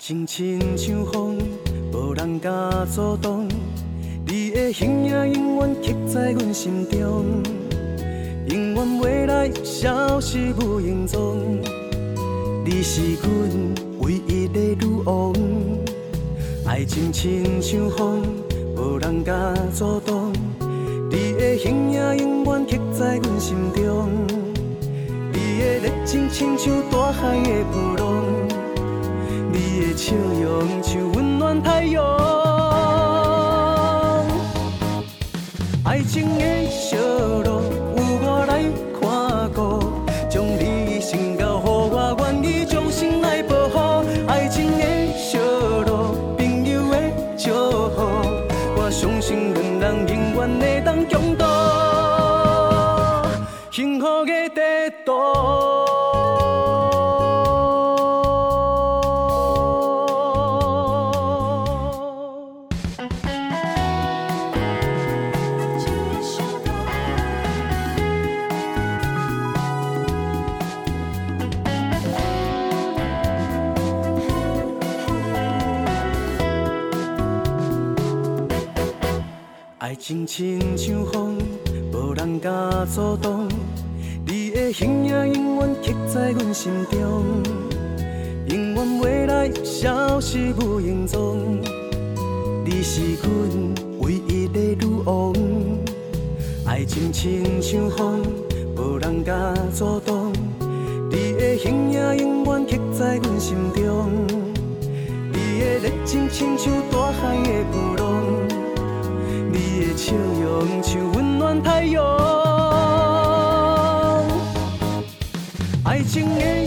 情亲像风，无人敢阻挡。你的形影永远刻在阮心中，永远未来消失无影踪。你是阮唯一的女王。爱情亲像风，无人敢阻挡。你的形影永远刻在阮心中。你的热情亲像大海的波浪。笑容像温暖太阳，爱情亲像风，无人敢阻挡。你的形影永远刻在阮心中，永远未来消失无影踪。你是阮唯一的女王。爱情亲像风，无人敢阻挡。你的形影永远刻在阮心中，你的热情亲像大海的波浪。你的笑容像温暖太阳，爱情的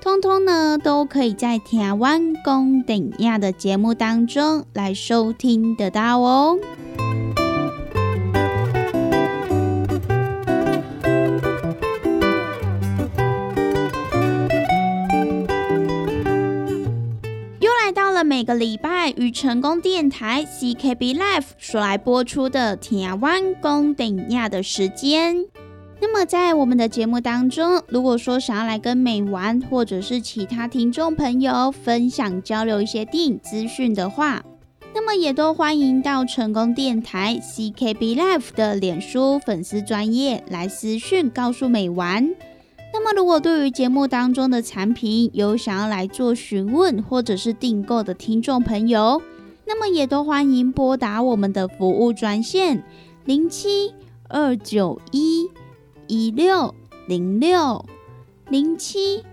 通通呢，都可以在台湾公顶亚的节目当中来收听得到哦。又来到了每个礼拜与成功电台 CKB Life 所来播出的台湾公顶亚的时间。那么，在我们的节目当中，如果说想要来跟美玩或者是其他听众朋友分享交流一些电影资讯的话，那么也都欢迎到成功电台 CKB Life 的脸书粉丝专业来私讯告诉美玩。那么如果对于节目当中的产品有想要来做询问或者是订购的听众朋友，那么也都欢迎拨打我们的服务专线零七二九一一六零六零七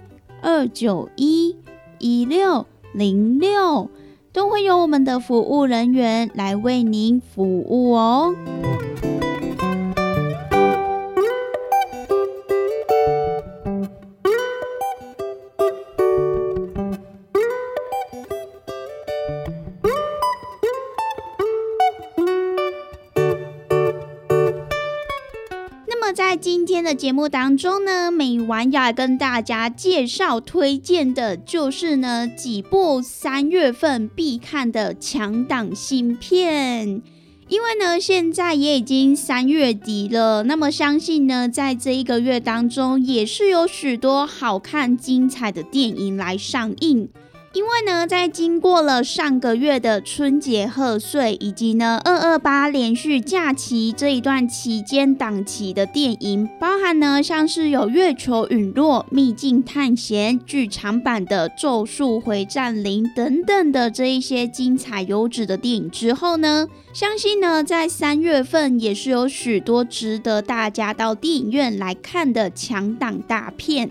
二九一一六零六。都会有我们的服务人员来为您服务哦。的节目当中呢，美玩要跟大家介绍推荐的就是呢几部三月份必看的强档新片。因为呢现在也已经三月底了，那么相信呢在这一个月当中，也是有许多好看精彩的电影来上映。因为呢，在经过了上个月的春节贺岁，以及呢二二八连续假期这一段期间档期的电影，包含呢像是有《月球陨落》《秘境探险》剧场版的《咒术回战零》等等的这一些精彩优质的电影之后呢，相信呢在三月份也是有许多值得大家到电影院来看的强档大片。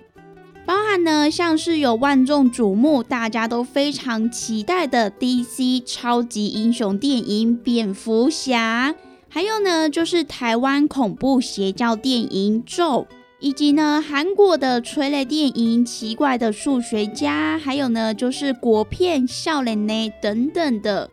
包含呢，像是有万众瞩目、大家都非常期待的 DC 超级英雄电影《蝙蝠侠》，还有呢，就是台湾恐怖邪教电影《咒》，以及呢，韩国的催泪电影《奇怪的数学家》，还有呢，就是国片《笑脸呢》等等的。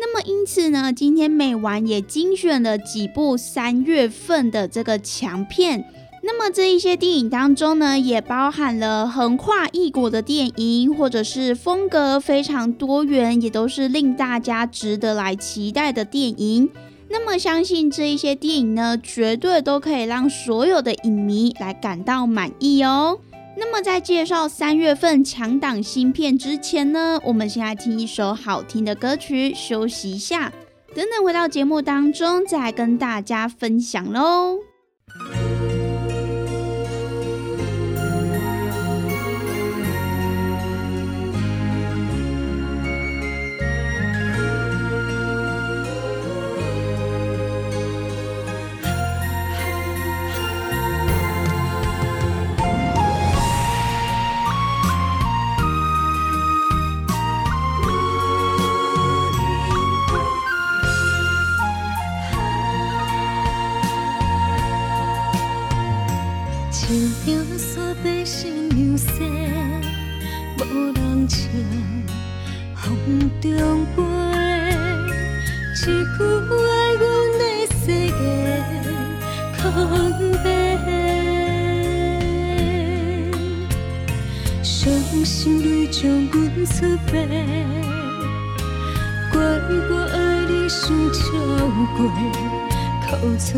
那么，因此呢，今天美完也精选了几部三月份的这个强片。那么这一些电影当中呢，也包含了横跨异国的电影，或者是风格非常多元，也都是令大家值得来期待的电影。那么相信这一些电影呢，绝对都可以让所有的影迷来感到满意哦。那么在介绍三月份强档新片之前呢，我们先来听一首好听的歌曲，休息一下，等等回到节目当中再跟大家分享喽。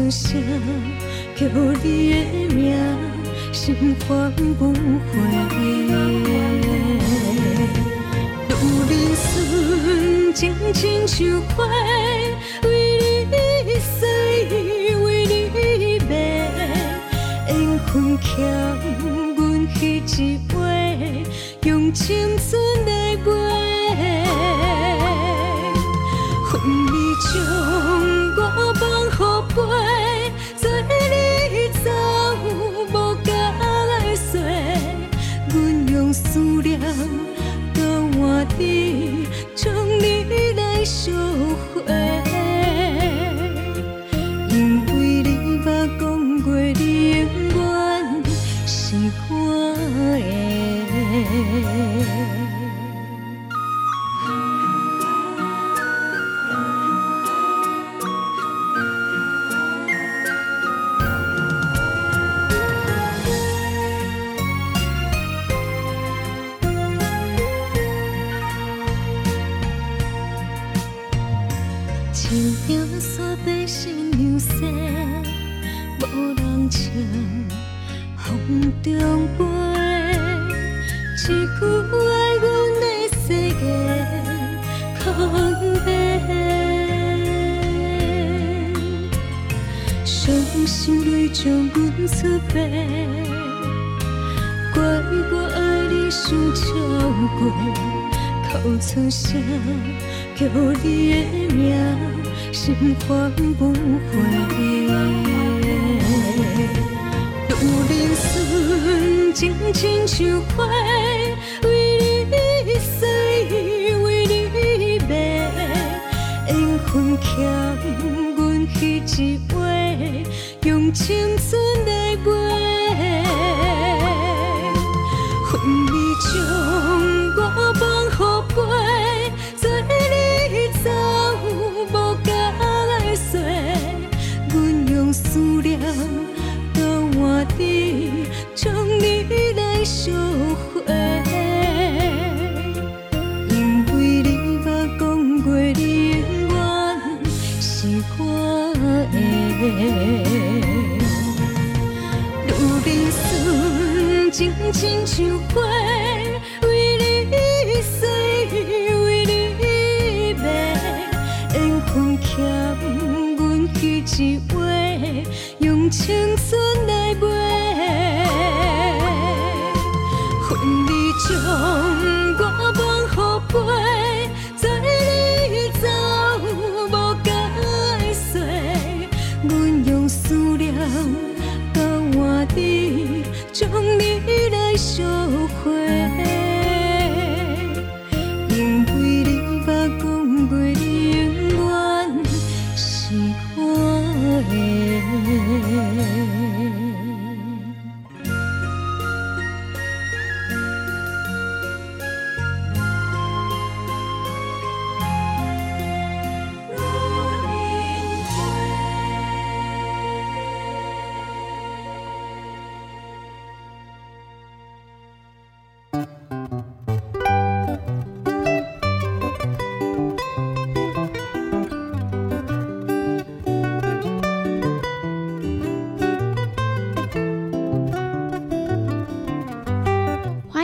一句话，阮的世界空白。you.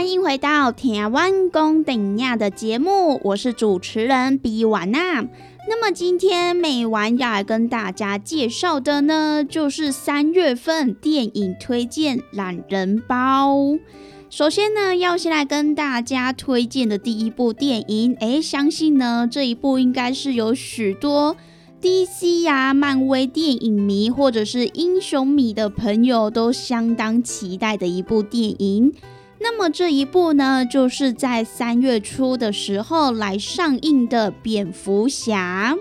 欢迎回到台湾公顶亚的节目，我是主持人比瓦娜。那么今天美晚要来跟大家介绍的呢，就是三月份电影推荐懒人包。首先呢，要先来跟大家推荐的第一部电影，诶，相信呢这一部应该是有许多 DC 呀、漫威电影迷或者是英雄迷的朋友都相当期待的一部电影。那么这一部呢，就是在三月初的时候来上映的《蝙蝠侠》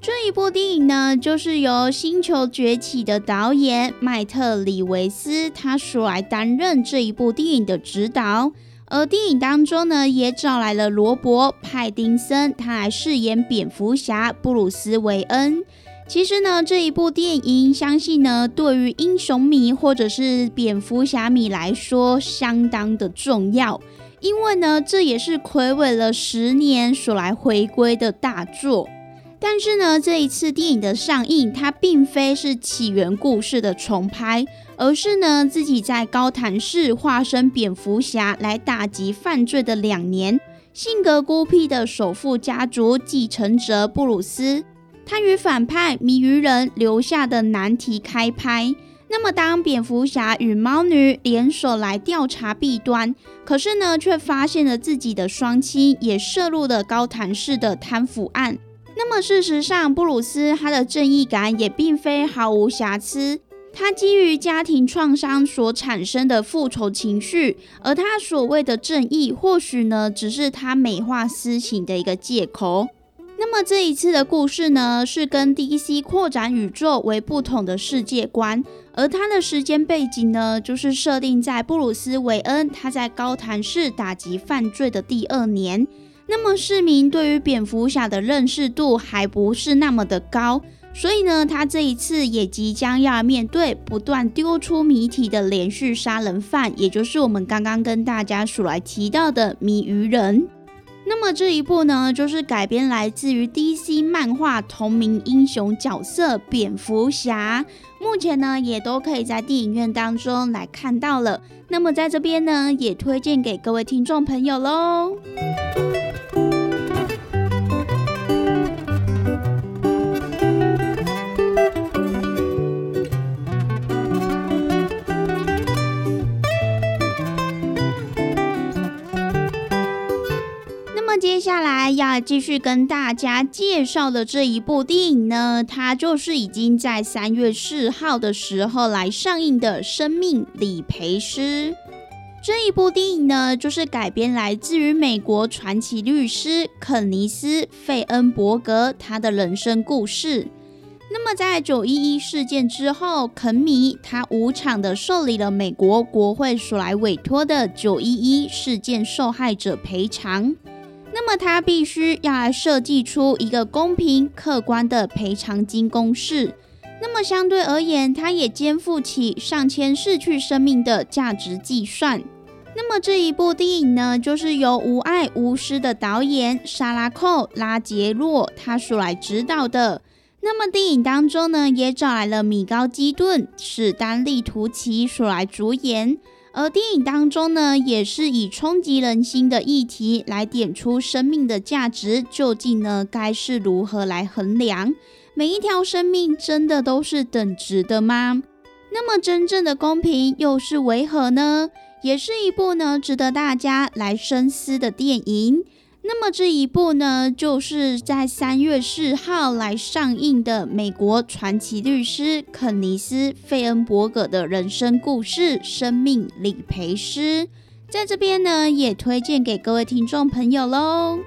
这一部电影呢，就是由《星球崛起》的导演麦特里维斯他所来担任这一部电影的指导，而电影当中呢，也找来了罗伯·派丁森，他来饰演蝙蝠侠布鲁斯·韦恩。其实呢，这一部电影，相信呢，对于英雄迷或者是蝙蝠侠迷来说，相当的重要，因为呢，这也是魁违了十年所来回归的大作。但是呢，这一次电影的上映，它并非是起源故事的重拍，而是呢，自己在高谭市化身蝙蝠侠来打击犯罪的两年，性格孤僻的首富家族继承者布鲁斯。他与反派谜语人留下的难题开拍。那么，当蝙蝠侠与猫女联手来调查弊端，可是呢，却发现了自己的双亲也涉入了高谭市的贪腐案。那么，事实上，布鲁斯他的正义感也并非毫无瑕疵。他基于家庭创伤所产生的复仇情绪，而他所谓的正义，或许呢，只是他美化私刑的一个借口。那么这一次的故事呢，是跟 DC 扩展宇宙为不同的世界观，而它的时间背景呢，就是设定在布鲁斯·韦恩他在高谭市打击犯罪的第二年。那么市民对于蝙蝠侠的认识度还不是那么的高，所以呢，他这一次也即将要面对不断丢出谜题的连续杀人犯，也就是我们刚刚跟大家数来提到的谜语人。那么这一部呢，就是改编来自于 DC 漫画同名英雄角色蝙蝠侠，目前呢也都可以在电影院当中来看到了。那么在这边呢，也推荐给各位听众朋友喽。接下来要继续跟大家介绍的这一部电影呢，它就是已经在三月四号的时候来上映的《生命理赔师》。这一部电影呢，就是改编来自于美国传奇律师肯尼斯·费恩伯格他的人生故事。那么，在九一一事件之后，肯米他无偿的受理了美国国会所来委托的九一一事件受害者赔偿。那么，他必须要来设计出一个公平客观的赔偿金公式。那么，相对而言，他也肩负起上千逝去生命的价值计算。那么，这一部电影呢，就是由无爱无私的导演莎拉·寇拉杰洛他所来指导的。那么电影当中呢，也找来了米高基顿、史丹利图奇所来主演。而电影当中呢，也是以冲击人心的议题来点出生命的价值究竟呢，该是如何来衡量？每一条生命真的都是等值的吗？那么真正的公平又是为何呢？也是一部呢，值得大家来深思的电影。那么这一部呢，就是在三月四号来上映的美国传奇律师肯尼斯·费恩伯格的人生故事《生命理赔师》。在这边呢，也推荐给各位听众朋友喽。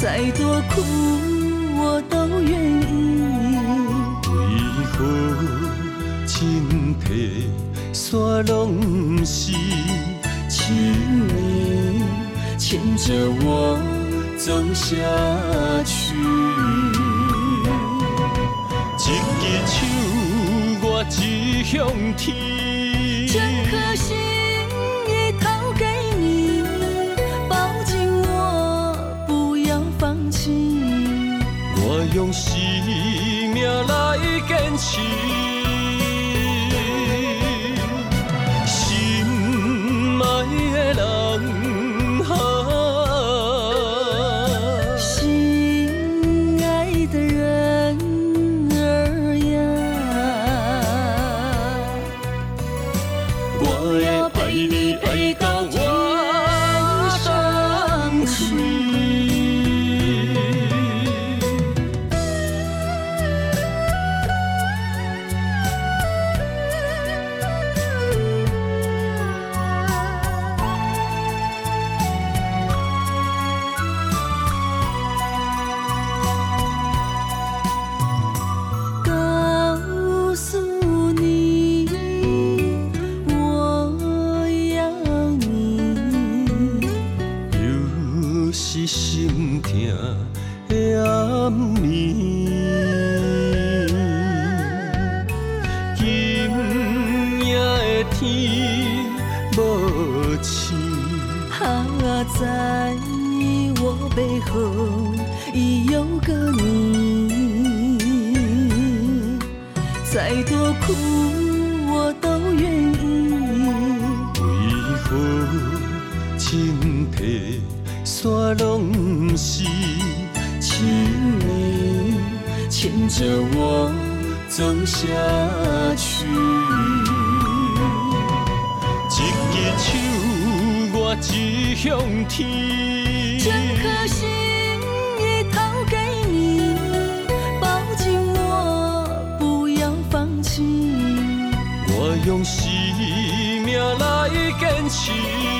再多苦我都愿意。为何身体酸，拢不是亲娘牵着我走下去？一只手我只向天。用生命来坚持。个你，再多苦我都愿意。为何青苔山拢是青梅牵着我走下去？一只手我只向天。用生命来坚持。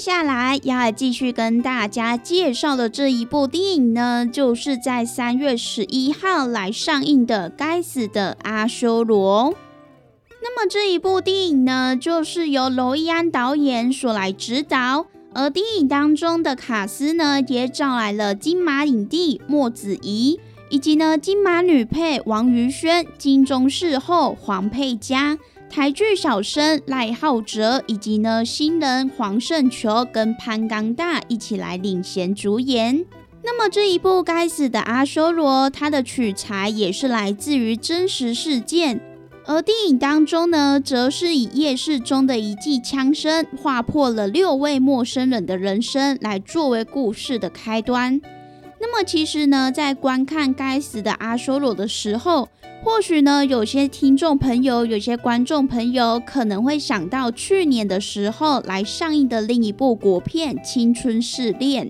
下来要继续跟大家介绍的这一部电影呢，就是在三月十一号来上映的《该死的阿修罗》。那么这一部电影呢，就是由娄艺安导演所来指导，而电影当中的卡斯呢，也找来了金马影帝莫子仪，以及呢金马女配王瑜萱、金钟视后黄佩嘉。台剧小生赖浩哲以及呢新人黄圣球跟潘刚大一起来领衔主演。那么这一部《该死的阿修罗》，它的取材也是来自于真实事件，而电影当中呢，则是以夜市中的一记枪声划破了六位陌生人的人生，来作为故事的开端。那么其实呢，在观看《该死的阿修罗》的时候，或许呢，有些听众朋友、有些观众朋友可能会想到去年的时候来上映的另一部国片《青春试炼》。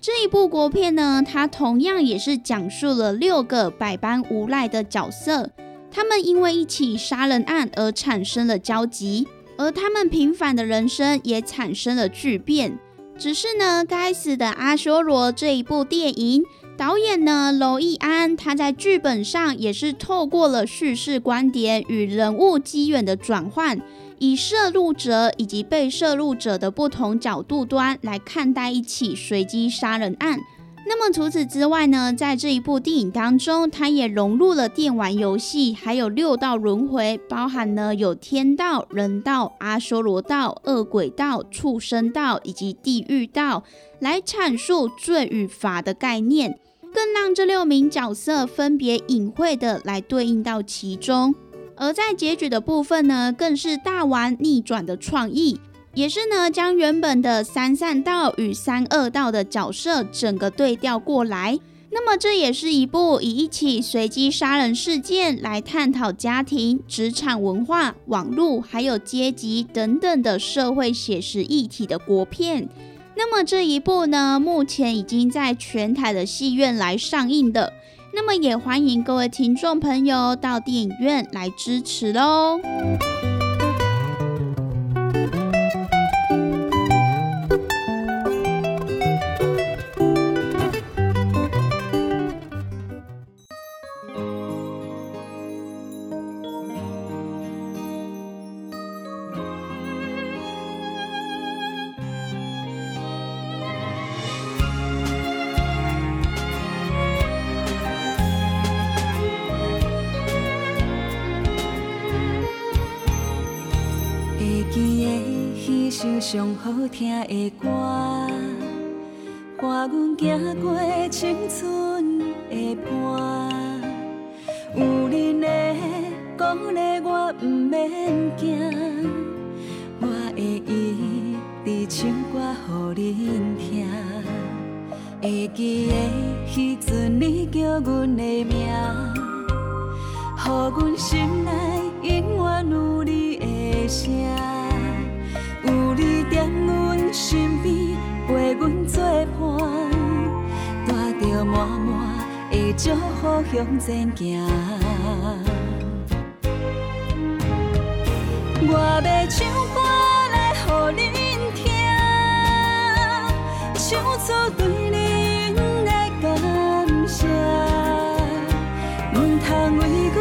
这一部国片呢，它同样也是讲述了六个百般无赖的角色，他们因为一起杀人案而产生了交集，而他们平凡的人生也产生了巨变。只是呢，《该死的阿修罗》这一部电影。导演呢，娄艺安，他在剧本上也是透过了叙事观点与人物机缘的转换，以摄入者以及被摄入者的不同角度端来看待一起随机杀人案。那么除此之外呢，在这一部电影当中，它也融入了电玩游戏，还有六道轮回，包含呢有天道、人道、阿修罗道、恶鬼道、畜生道以及地狱道，来阐述罪与罚的概念。更让这六名角色分别隐晦的来对应到其中，而在结局的部分呢，更是大玩逆转的创意，也是呢将原本的三善道与三恶道的角色整个对调过来。那么这也是一部以一起随机杀人事件来探讨家庭、职场文化、网络还有阶级等等的社会写实议题的国片。那么这一部呢，目前已经在全台的戏院来上映的，那么也欢迎各位听众朋友到电影院来支持喽。会记的彼首上好听的歌，伴阮行过青春的伴。有恁的鼓励我，毋免惊，我会一直唱歌予恁听，会记得迄阵你叫阮的名，予阮心内永远有你声，有你踮阮身边陪阮作伴，带着满满的祝福向前行。我要唱歌来予恁听，唱出对恁的感谢，毋通为阮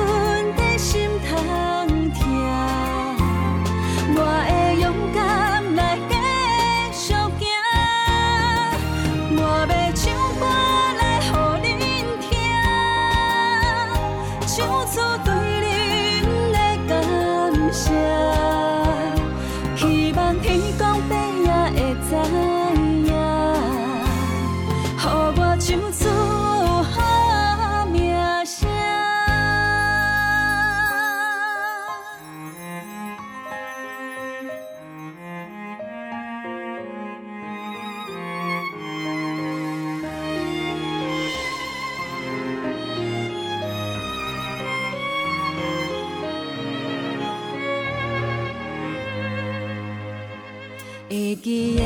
记得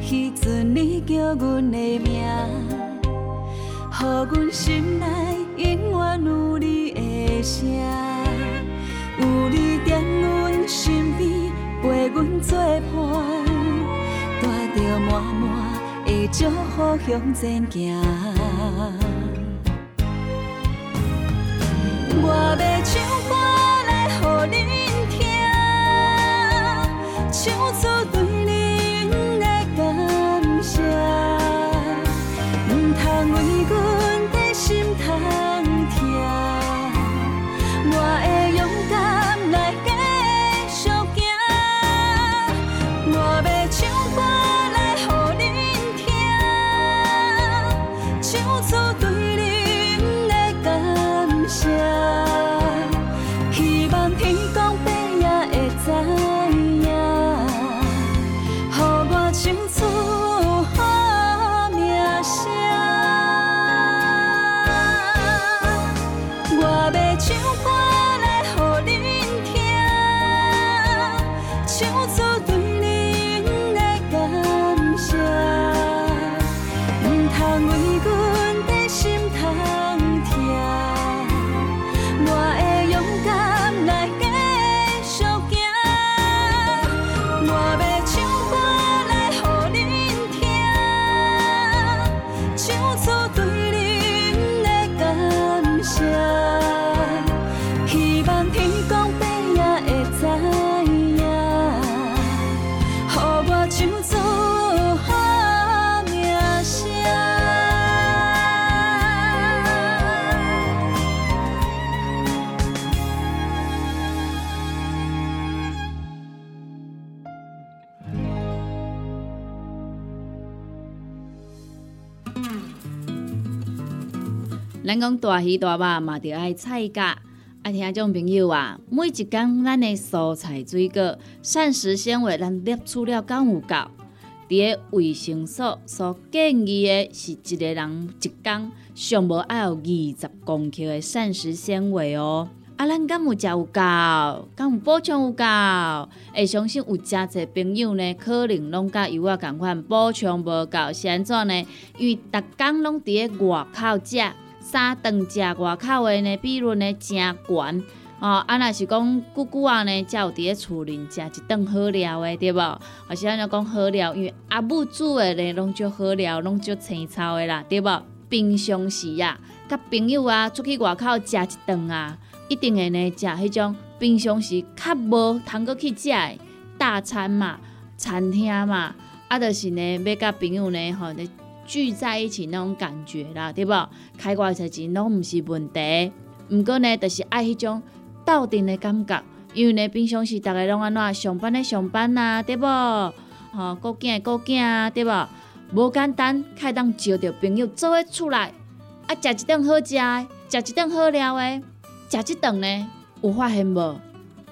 迄阵你叫阮的名，予阮心内永远有你的声，有你踮阮身边陪阮作伴，带着满满的祝福向前行。我要唱歌来予恁听，唱出咱讲大鱼大肉嘛，着爱菜价。啊，听众朋友啊，每一工咱的蔬菜水果、膳食纤维，咱摄取了敢有够？伫个卫生所所建议的是一个人一工上无爱有二十公克的膳食纤维哦。啊，咱敢有食有够？敢有补充有够？会相信有诚侪朋友呢，可能拢甲有我共款补充无够，是安怎呢？因为逐工拢伫个外口食。三顿食外口的呢，比率呢真悬哦。啊，若是讲久久啊呢，才有伫咧厝里食一顿好料的，对无？或是安尼讲好料？因为阿母煮的呢，拢足好料，拢足青草的啦，对无？平常时啊，甲朋友啊出去外口食一顿啊，一定会呢食迄种平常时较无通过去食的大餐嘛、餐厅嘛，啊，就是呢要甲朋友呢吼。聚在一起那种感觉啦，对不？开偌侪钱拢毋是问题，毋过呢，就是爱迄种斗阵的感觉。因为呢，平常时逐个拢安怎上班的上班啊，对不？吼，顾囝的顾囝啊，对不？无简单，开当招着朋友做伙出来，啊，食一顿好食的，食一顿好料的，食一顿呢有发现无？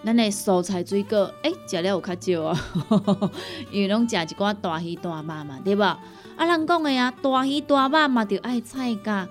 咱的蔬菜水果，诶、食了有较少啊，因为拢食一寡大鱼大肉嘛，对不？啊，人讲的啊，大鱼大肉嘛，着爱菜价。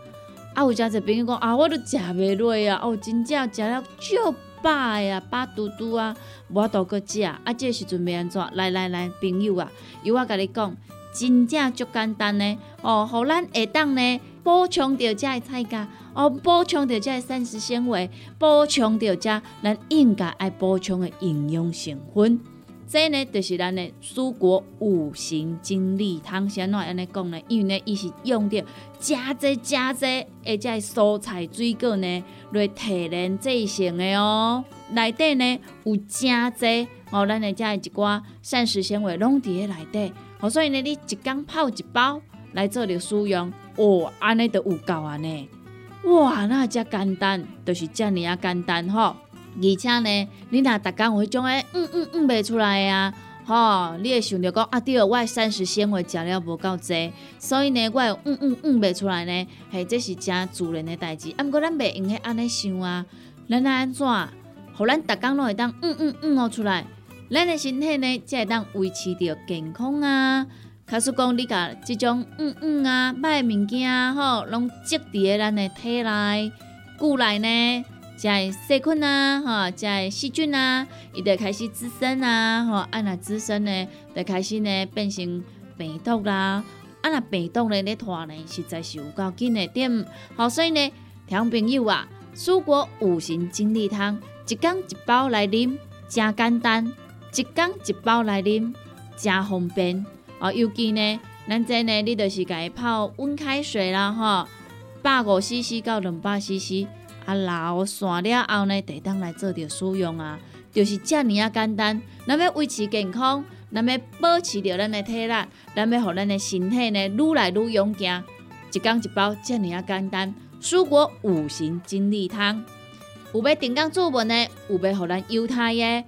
啊，有诚侪朋友讲啊，我都食袂落啊，哦，真正食了足饱呀，饱嘟嘟啊，无度搁食。啊，这时阵要安怎？来来来，朋友啊，由我甲你讲，真正足简单呢。哦，互咱下当呢补充着遮的菜价，哦，补充着遮的膳食纤维，补充着遮咱应该爱补充的营养成分。这呢，就是咱的蔬果五行精力汤。先怎安尼讲呢？因为呢，伊是用着加济加济，而且蔬菜水果呢来提炼制成的哦。内底呢有加济哦，咱的遮一寡膳食纤维拢伫咧内底。哦，所以呢，你一工泡一包来做着使用，哦，安尼就有够安尼。哇，那遮简单，就是遮尔啊简单吼。而且呢，你若逐工有迄种诶，嗯嗯嗯袂出来啊，吼，你会想着讲啊，对，我膳食纤维食了无够济，所以呢，我会嗯嗯嗯袂出来呢，嘿，这是真自然诶代志。啊，毋过咱袂用迄安尼想啊，咱安怎，互咱逐工拢会当嗯嗯嗯哦出来，咱诶身体呢才会当维持着健康啊。假使讲你甲即种嗯嗯啊歹物件，吼，拢积伫咧咱诶体内、骨内呢。遮细菌啊，吼，遮细菌啊，伊就开始滋生啊，吼，啊若滋生呢，就开始呢变成病毒啦，啊若病毒呢咧拖呢，实在是有够紧的点，好，所以呢，听朋友啊，蔬果五行精力汤，一缸一包来啉，真简单，一缸一包来啉，真方便，哦，尤其呢，咱这呢，你就是家泡温开水啦，吼，百五 CC 到两百 CC。啊，老散了后呢，得当来做着使用啊，就是遮尔啊简单。咱要维持健康，咱要保持着咱的体力，咱要互咱的身体呢愈来愈勇健。一缸一包，遮尔啊简单。蔬果五行精力汤，有要订购做文的，有要互咱犹太的，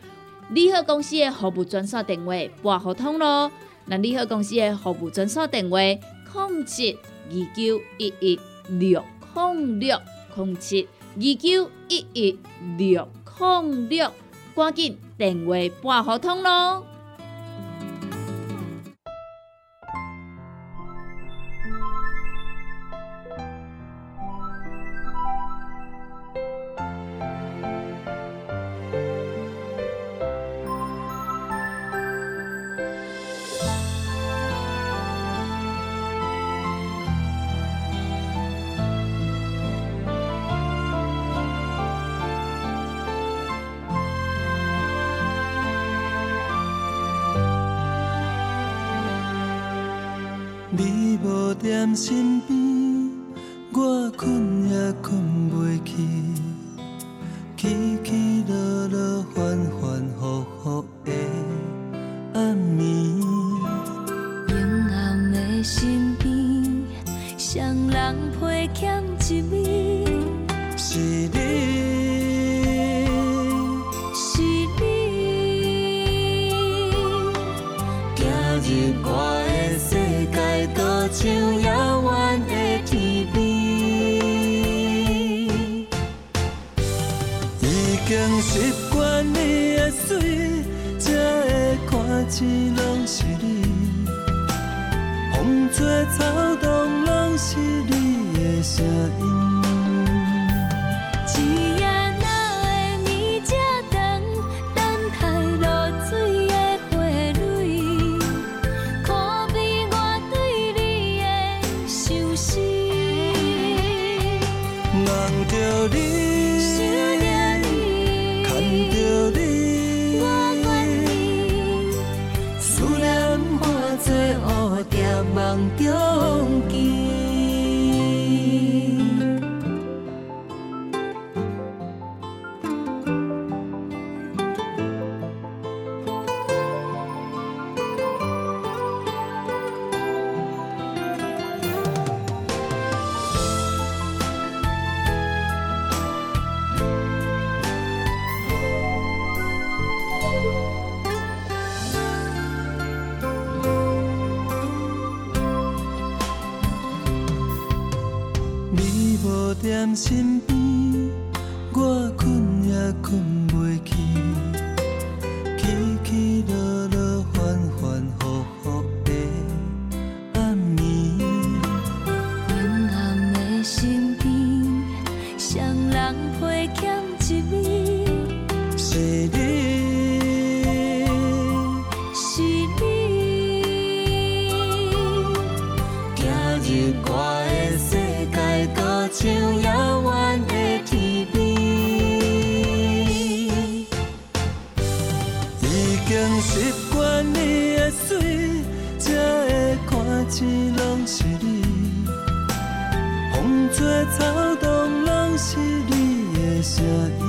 利好公司的服务专线电话拨互通咯。那利好公司的服务专线电话：零七二九一一六零六零七。二九一一六零六，赶紧电话拨合通咯。心看见拢是你。风吹草动，拢是你的声音。看见拢是你。风吹草动，拢是你的声音。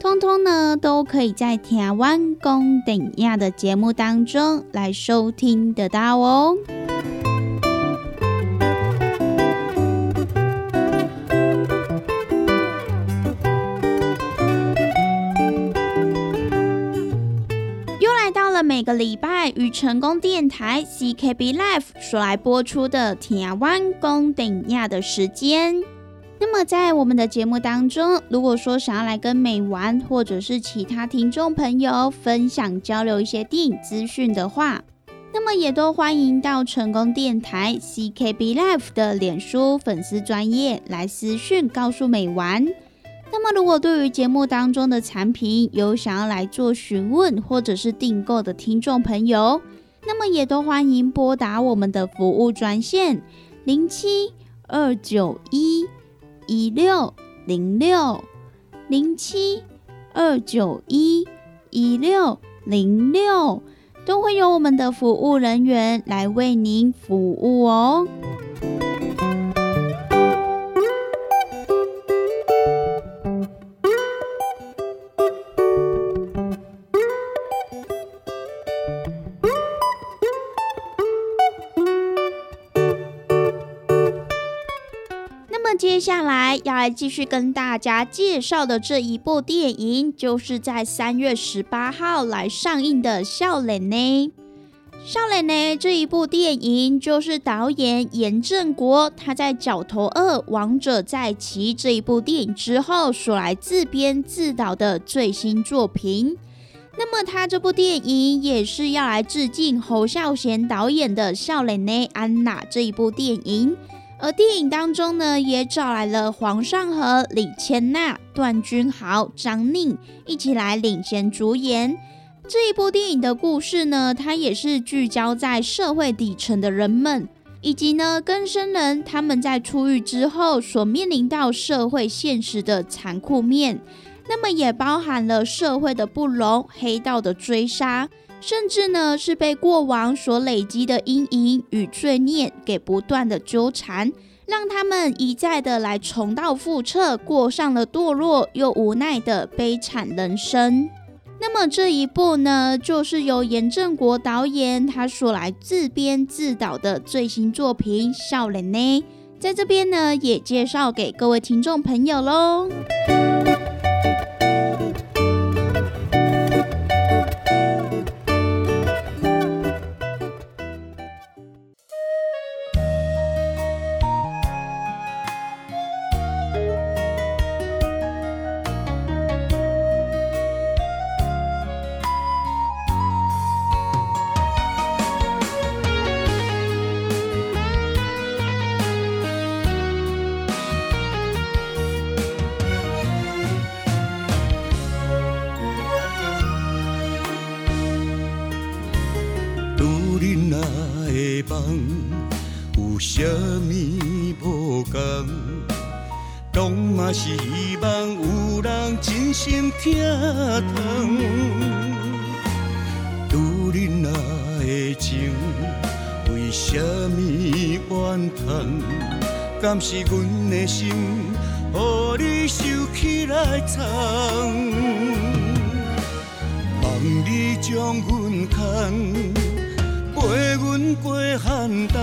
通通呢都可以在台湾公顶亚的节目当中来收听得到哦。又来到了每个礼拜与成功电台 CKB Life 所来播出的台湾公顶亚的时间。那么在我们的节目当中，如果说想要来跟美玩或者是其他听众朋友分享交流一些电影资讯的话，那么也都欢迎到成功电台 CKB Life 的脸书粉丝专业来私讯告诉美玩。那么如果对于节目当中的产品有想要来做询问或者是订购的听众朋友，那么也都欢迎拨打我们的服务专线零七二九一。一六零六零七二九一一六零六，都会有我们的服务人员来为您服务哦。接下来要来继续跟大家介绍的这一部电影，就是在三月十八号来上映的《笑脸呢》。《笑脸呢》这一部电影，就是导演严正国他在《角头二王者在骑》这一部电影之后所来自编自导的最新作品。那么他这部电影也是要来致敬侯孝贤导演的《笑脸呢安娜》这一部电影。而电影当中呢，也找来了黄尚和、李千娜、段君豪、张宁一起来领衔主演。这一部电影的故事呢，它也是聚焦在社会底层的人们，以及呢更生人他们在出狱之后所面临到社会现实的残酷面。那么也包含了社会的不容、黑道的追杀。甚至呢，是被过往所累积的阴影与罪孽给不断的纠缠，让他们一再的来重蹈覆辙，过上了堕落又无奈的悲惨人生。那么这一部呢，就是由严正国导演他所来自编自导的最新作品《笑脸》呢，在这边呢也介绍给各位听众朋友喽。敢是阮的心，予你收起来藏？望你将阮牵，陪阮过寒冬。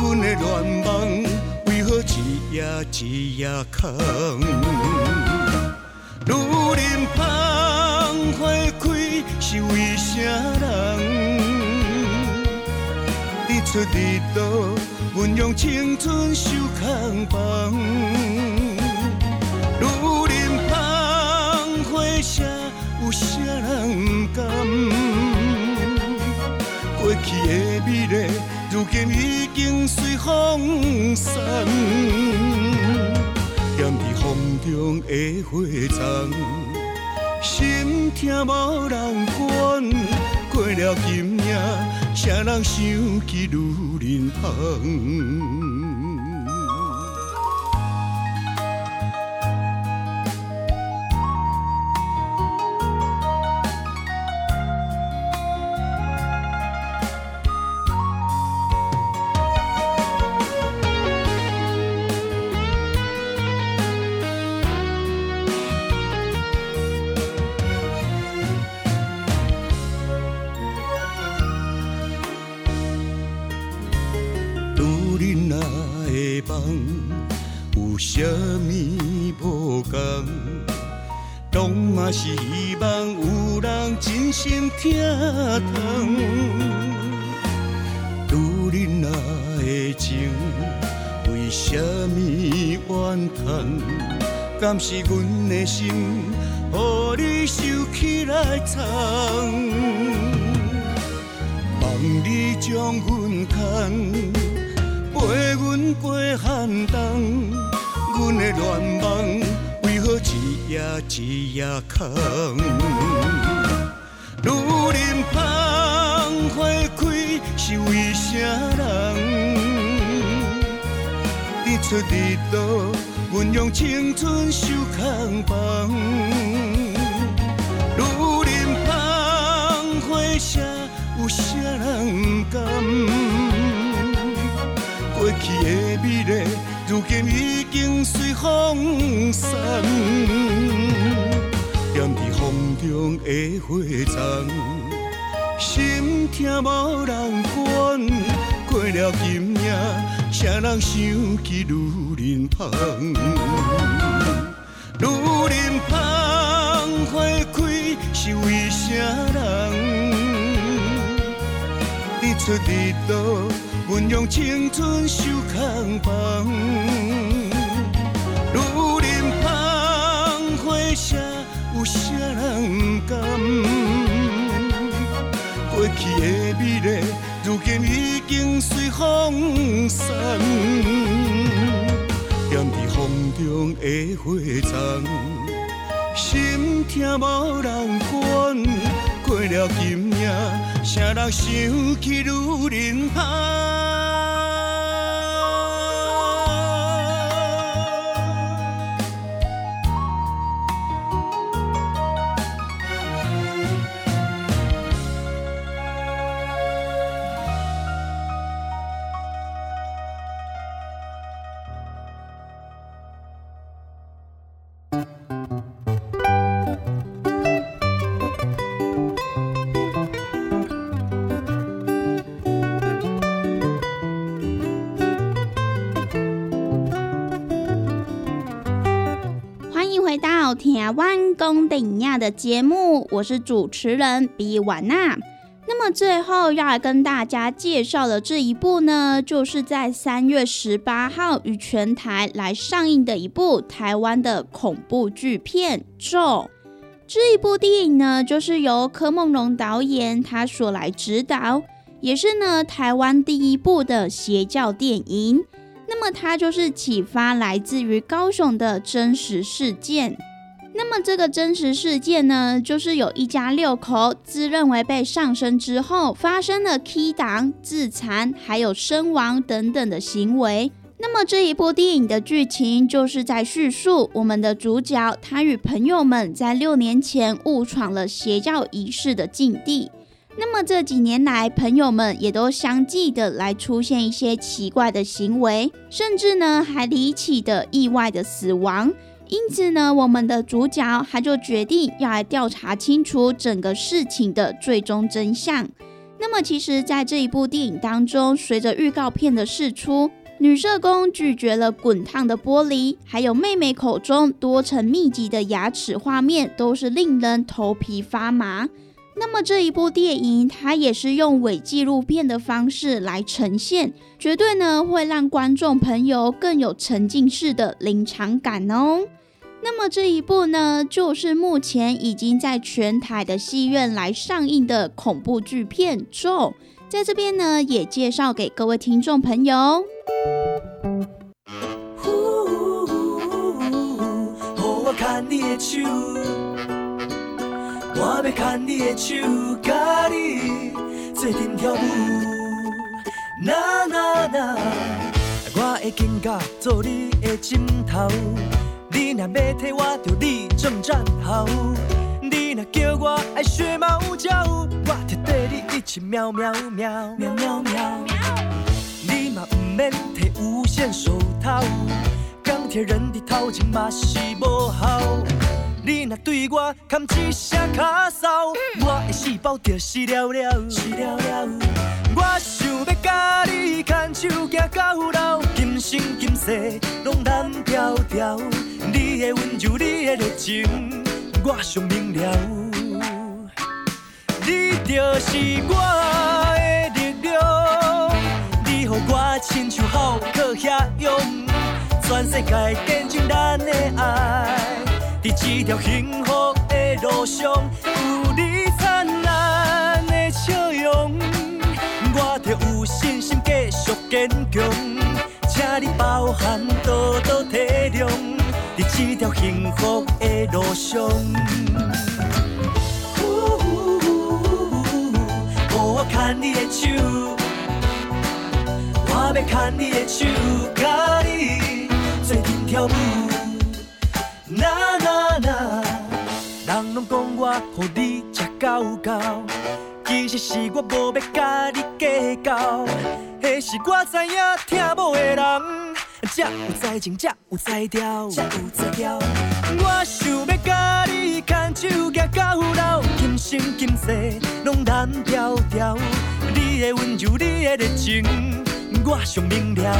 阮的愿望，为何一夜一夜空？愈忍芳花开，是为啥人？日出日落，阮用青春守空房。愈忍芳花谢，有啥人不甘？过去的美丽，如今已经随风散。踮伫风中的花丛，心痛无人管。过了今夜，谁人想起女人香？心疼痛。女人若会情，为啥物怨叹？敢是阮的心，予你收起来藏？望你将阮牵，陪阮过寒冬。阮的愿望，为何一夜一夜空？愈忍芳花开，是为啥人？日出日落，阮用青春守空房。愈忍芳花谢，有啥人不甘？过去的美丽，如今已经随风散。踮伫风中的花丛，心痛无人管。过了今夜，谁人想起女人芳？女人芳花开，是为啥人？日出日落，阮用青春守空房。愈忍芳花谢，有谁人甘？过去的美丽，如今已经随风散。惦伫风中的花丛，心痛无人管。过了今夜，谁人想起女人芳？台湾公顶亚的节目，我是主持人比婉娜。那么最后要来跟大家介绍的这一部呢，就是在三月十八号于全台来上映的一部台湾的恐怖剧片《咒》。这一部电影呢，就是由柯梦荣导演他所来指导，也是呢台湾第一部的邪教电影。那么它就是启发来自于高雄的真实事件。那么这个真实事件呢，就是有一家六口自认为被上身之后，发生了 K 档、自残，还有身亡等等的行为。那么这一部电影的剧情就是在叙述我们的主角他与朋友们在六年前误闯了邪教仪式的禁地。那么这几年来，朋友们也都相继的来出现一些奇怪的行为，甚至呢还离奇的意外的死亡。因此呢，我们的主角他就决定要来调查清楚整个事情的最终真相。那么其实，在这一部电影当中，随着预告片的释出，女社工拒绝了滚烫的玻璃，还有妹妹口中多层密集的牙齿画面，都是令人头皮发麻。那么这一部电影，它也是用伪纪录片的方式来呈现，绝对呢会让观众朋友更有沉浸式的临场感哦。那么这一部呢，就是目前已经在全台的戏院来上映的恐怖剧片《咒》，在这边呢也介绍给各位听众朋友。我牵你的手，我要牵你的手，甲你做阵跳舞。那那那，我会紧甲做你的枕头。你若要替我，就你正站好。你若叫我爱学猫叫，我就跟你一起喵喵喵喵喵喵。你嘛不免摕无限手套，钢铁人的头前嘛是无效。你若对我喊一声卡骚，我的细胞就是了了。是了了。我想要甲你牵手行到老，今生今世拢难调调。你的温柔，你的热情，我上明了。你就是我的力量，你予我亲像浩克遐勇，全世界见证咱的爱。在这条幸福的路上，有你灿烂的笑容，我就有信心继续坚强。请你包含，多多体谅。在这条幸福的路上，我牵你的手，我要牵你的手，甲你做阵跳舞。那那那，人拢讲我予你吃够够，其实是我无要甲你计较，那是我知影听无的人。才有才情，才有才调，才有才调。我想要甲你牵手行到老，今生今世拢难调调。你的温柔，你的热情，我上明了。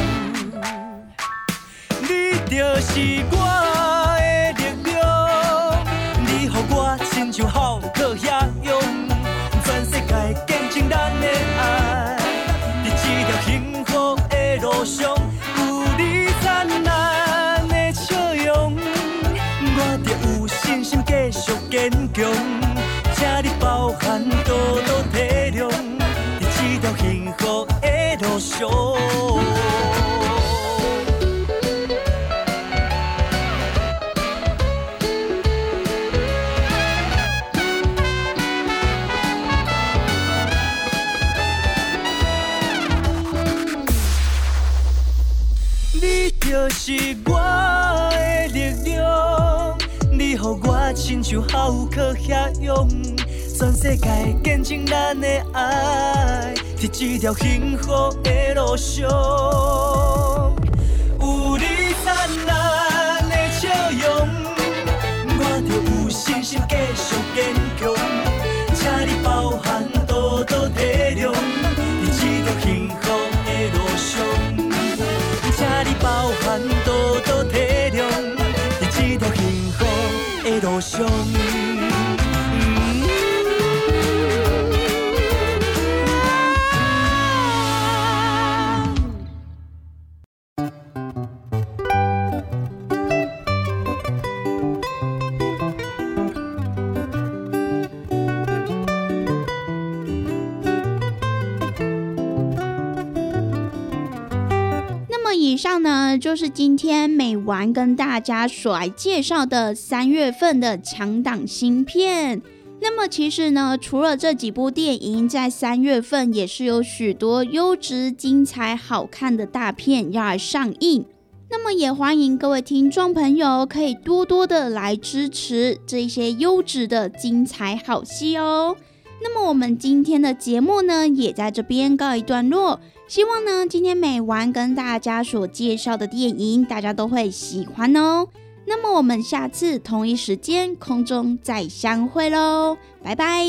你就是我的是我的力量你予我。亲像浩克遐勇，全世界见证咱的爱，在这条幸福的路上，是今天美玩跟大家所来介绍的三月份的强档新片。那么其实呢，除了这几部电影，在三月份也是有许多优质、精彩、好看的大片要来上映。那么也欢迎各位听众朋友可以多多的来支持这些优质的精彩好戏哦。那么我们今天的节目呢，也在这边告一段落。希望呢，今天美完跟大家所介绍的电影，大家都会喜欢哦。那么我们下次同一时间空中再相会喽，拜拜。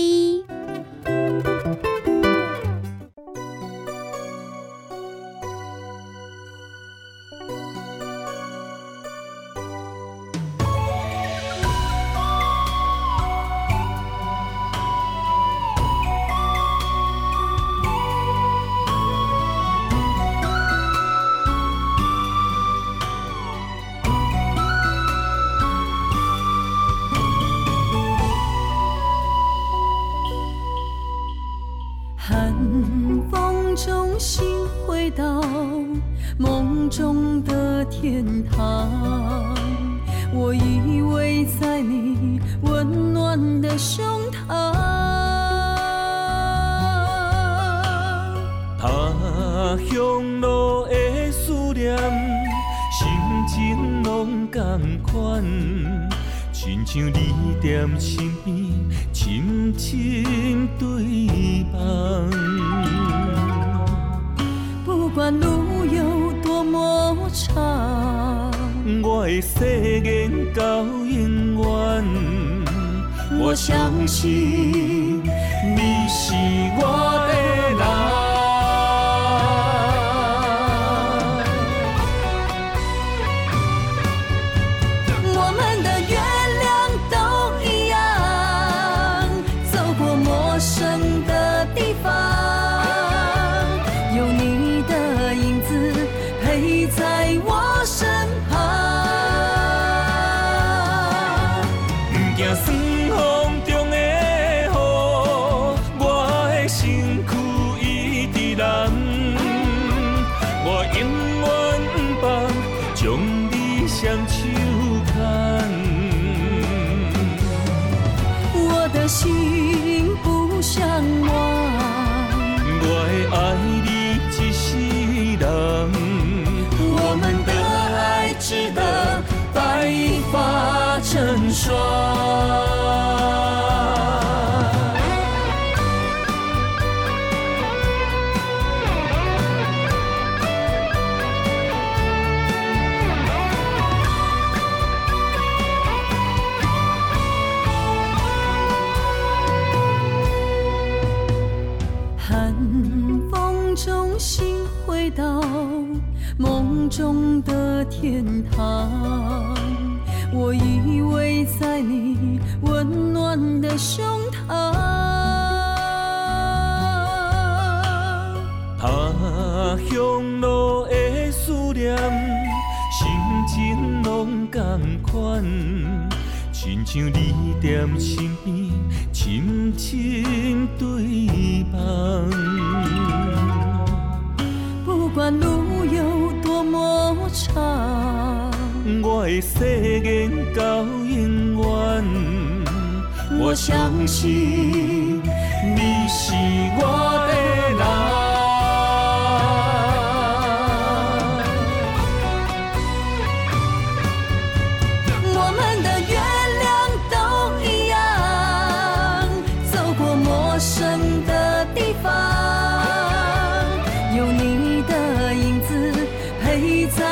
心。我依偎在你温暖的胸膛。他乡路的思念，心情拢同款，亲像你踮身边，深深对我相信你是我的人。我们的月亮都一样，走过陌生的地方，有你的影子陪在